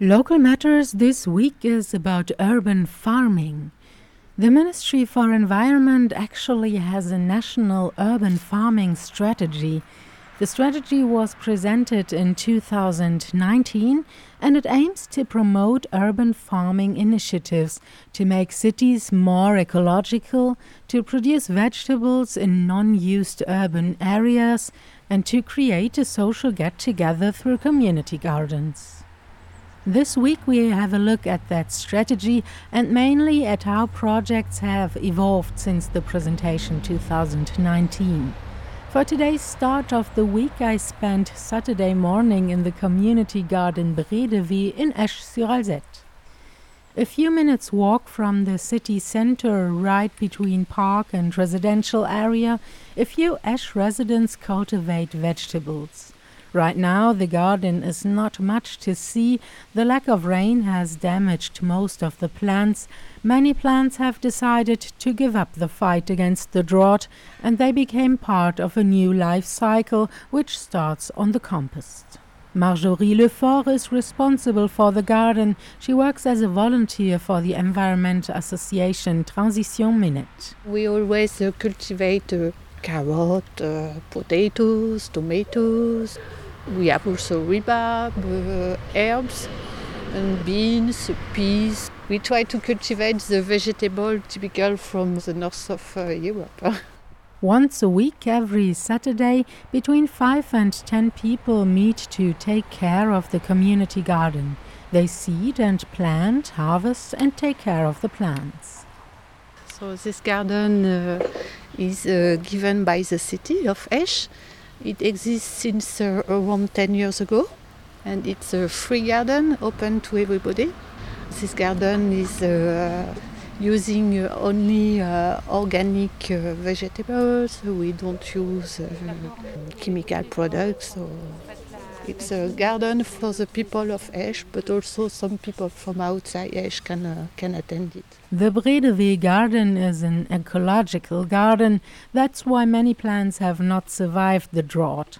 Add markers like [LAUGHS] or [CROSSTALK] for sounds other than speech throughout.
Local Matters this week is about urban farming. The Ministry for Environment actually has a national urban farming strategy. The strategy was presented in 2019 and it aims to promote urban farming initiatives to make cities more ecological, to produce vegetables in non used urban areas, and to create a social get together through community gardens. This week we have a look at that strategy and mainly at how projects have evolved since the presentation 2019. For today's start of the week, I spent Saturday morning in the community garden Bredewee in Esch-sur-Alzette. A few minutes walk from the city center, right between park and residential area, a few Esch residents cultivate vegetables. Right now, the garden is not much to see. The lack of rain has damaged most of the plants. Many plants have decided to give up the fight against the drought, and they became part of a new life cycle which starts on the compost. Marjorie Lefort is responsible for the garden. She works as a volunteer for the Environment Association Transition Minett. We always uh, cultivate uh, uh, potatoes, tomatoes, we have also rhubarb, uh, herbs, and beans, peas. We try to cultivate the vegetable typical from the north of uh, Europe. [LAUGHS] Once a week, every Saturday, between 5 and 10 people meet to take care of the community garden. They seed and plant, harvest, and take care of the plants. So, this garden uh, is uh, given by the city of Esch it exists since uh, around 10 years ago and it's a free garden open to everybody. This garden is uh, using only uh, organic uh, vegetables. We don't use uh, chemical products. Or it's a garden for the people of Esch, but also some people from outside Esch can, uh, can attend it. The Bredewee garden is an ecological garden. That's why many plants have not survived the drought.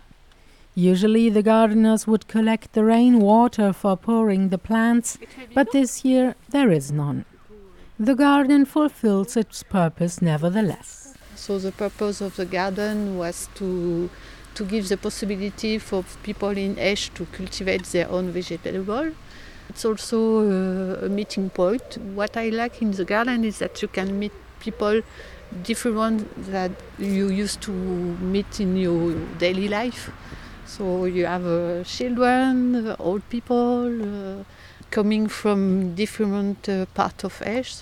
Usually, the gardeners would collect the rainwater for pouring the plants, but this year there is none. The garden fulfills its purpose nevertheless. So, the purpose of the garden was to to give the possibility for people in Esch to cultivate their own vegetable. It's also uh, a meeting point. What I like in the garden is that you can meet people different that you used to meet in your daily life. So you have uh, children, old people, uh, coming from different uh, parts of Esch.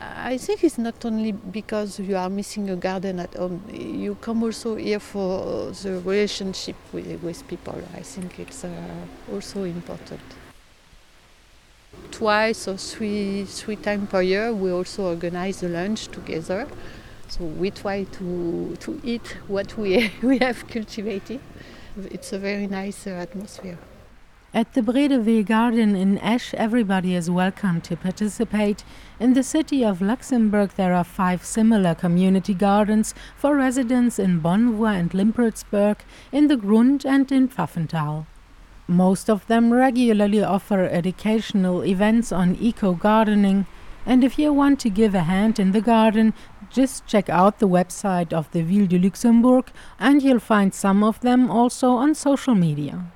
I think it's not only because you are missing a garden at home. You come also here for the relationship with, with people. I think it's uh, also important. Twice or three three times per year, we also organize a lunch together. So we try to to eat what we [LAUGHS] we have cultivated. It's a very nice uh, atmosphere. At the Bredewee Garden in Esch, everybody is welcome to participate. In the city of Luxembourg, there are five similar community gardens for residents in Bonnevoie and Limpertsberg, in the Grund, and in Pfaffenthal. Most of them regularly offer educational events on eco gardening. And if you want to give a hand in the garden, just check out the website of the Ville de Luxembourg, and you'll find some of them also on social media.